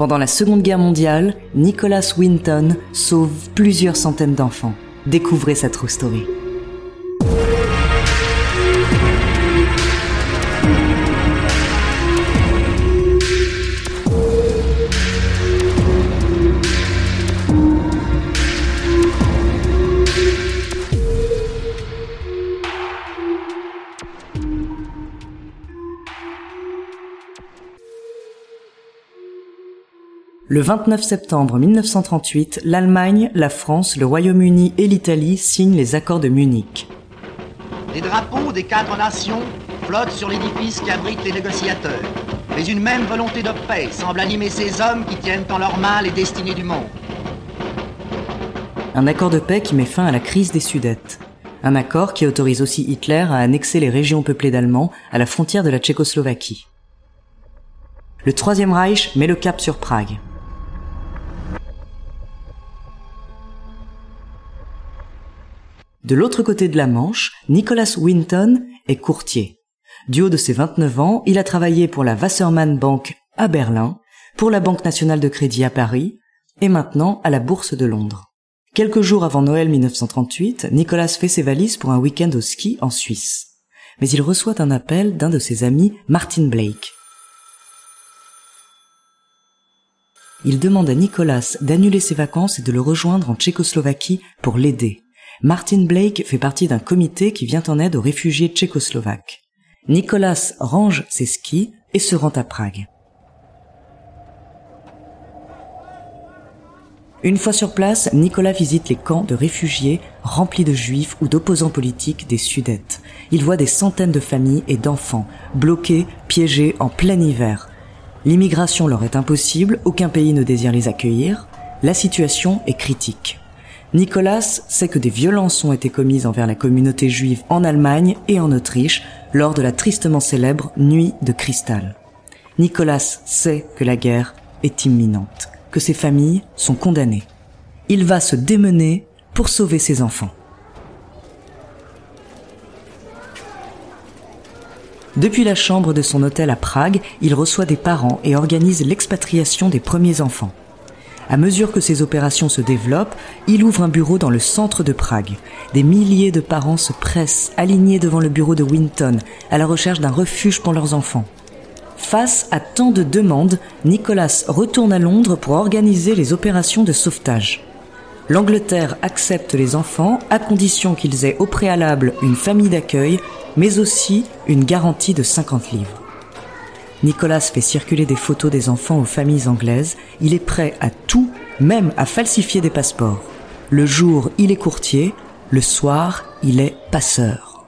Pendant la Seconde Guerre mondiale, Nicholas Winton sauve plusieurs centaines d'enfants. Découvrez sa true story. Le 29 septembre 1938, l'Allemagne, la France, le Royaume-Uni et l'Italie signent les accords de Munich. Les drapeaux des quatre nations flottent sur l'édifice qui abrite les négociateurs. Mais une même volonté de paix semble animer ces hommes qui tiennent en leurs mains les destinées du monde. Un accord de paix qui met fin à la crise des Sudètes. Un accord qui autorise aussi Hitler à annexer les régions peuplées d'Allemands à la frontière de la Tchécoslovaquie. Le Troisième Reich met le cap sur Prague. De l'autre côté de la Manche, Nicholas Winton est courtier. Du haut de ses 29 ans, il a travaillé pour la Wassermann Bank à Berlin, pour la Banque nationale de crédit à Paris, et maintenant à la Bourse de Londres. Quelques jours avant Noël 1938, Nicolas fait ses valises pour un week-end au ski en Suisse. Mais il reçoit un appel d'un de ses amis, Martin Blake. Il demande à Nicolas d'annuler ses vacances et de le rejoindre en Tchécoslovaquie pour l'aider. Martin Blake fait partie d'un comité qui vient en aide aux réfugiés tchécoslovaques. Nicolas range ses skis et se rend à Prague. Une fois sur place, Nicolas visite les camps de réfugiés remplis de juifs ou d'opposants politiques des Sudètes. Il voit des centaines de familles et d'enfants bloqués, piégés en plein hiver. L'immigration leur est impossible, aucun pays ne désire les accueillir. La situation est critique. Nicolas sait que des violences ont été commises envers la communauté juive en Allemagne et en Autriche lors de la tristement célèbre Nuit de Cristal. Nicolas sait que la guerre est imminente que ses familles sont condamnées. Il va se démener pour sauver ses enfants. Depuis la chambre de son hôtel à Prague, il reçoit des parents et organise l'expatriation des premiers enfants. À mesure que ces opérations se développent, il ouvre un bureau dans le centre de Prague. Des milliers de parents se pressent, alignés devant le bureau de Winton, à la recherche d'un refuge pour leurs enfants. Face à tant de demandes, Nicolas retourne à Londres pour organiser les opérations de sauvetage. L'Angleterre accepte les enfants à condition qu'ils aient au préalable une famille d'accueil, mais aussi une garantie de 50 livres. Nicolas fait circuler des photos des enfants aux familles anglaises. Il est prêt à tout, même à falsifier des passeports. Le jour, il est courtier. Le soir, il est passeur.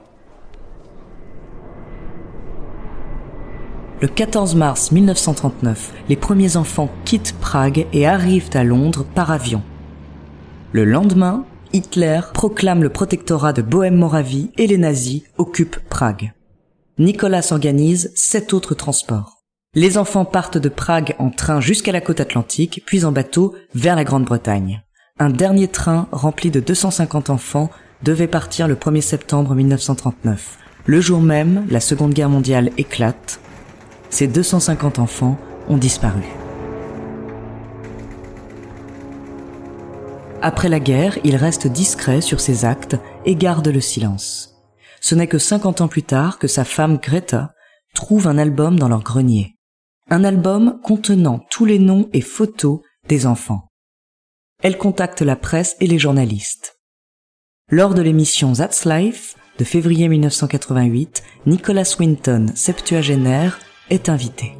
Le 14 mars 1939, les premiers enfants quittent Prague et arrivent à Londres par avion. Le lendemain, Hitler proclame le protectorat de Bohème-Moravie et les nazis occupent Prague. Nicolas organise sept autres transports. Les enfants partent de Prague en train jusqu'à la côte atlantique, puis en bateau vers la Grande-Bretagne. Un dernier train rempli de 250 enfants devait partir le 1er septembre 1939. Le jour même, la Seconde Guerre mondiale éclate ces 250 enfants ont disparu. Après la guerre, il reste discret sur ses actes et garde le silence. Ce n'est que 50 ans plus tard que sa femme Greta trouve un album dans leur grenier. Un album contenant tous les noms et photos des enfants. Elle contacte la presse et les journalistes. Lors de l'émission That's Life de février 1988, Nicholas Winton, septuagénaire, est invité.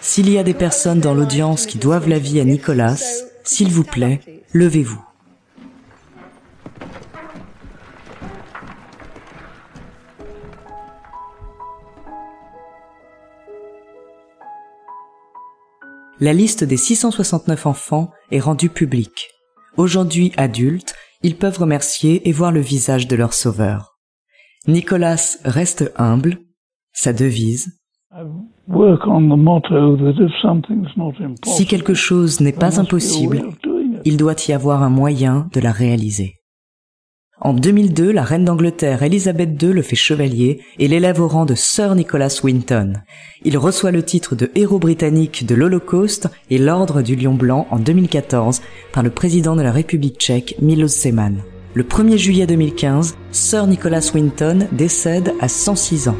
S'il y a des personnes dans l'audience qui doivent la vie à Nicolas, s'il vous plaît, levez-vous. La liste des 669 enfants est rendue publique. Aujourd'hui adultes, ils peuvent remercier et voir le visage de leur sauveur. Nicolas reste humble, sa devise. Si quelque chose n'est pas impossible, il doit y avoir un moyen de la réaliser. En 2002, la reine d'Angleterre Elisabeth II le fait chevalier et l'élève au rang de Sir Nicholas Winton. Il reçoit le titre de héros britannique de l'Holocauste et l'ordre du Lion Blanc en 2014 par le président de la République tchèque Milos Zeman. Le 1er juillet 2015, Sir Nicholas Winton décède à 106 ans.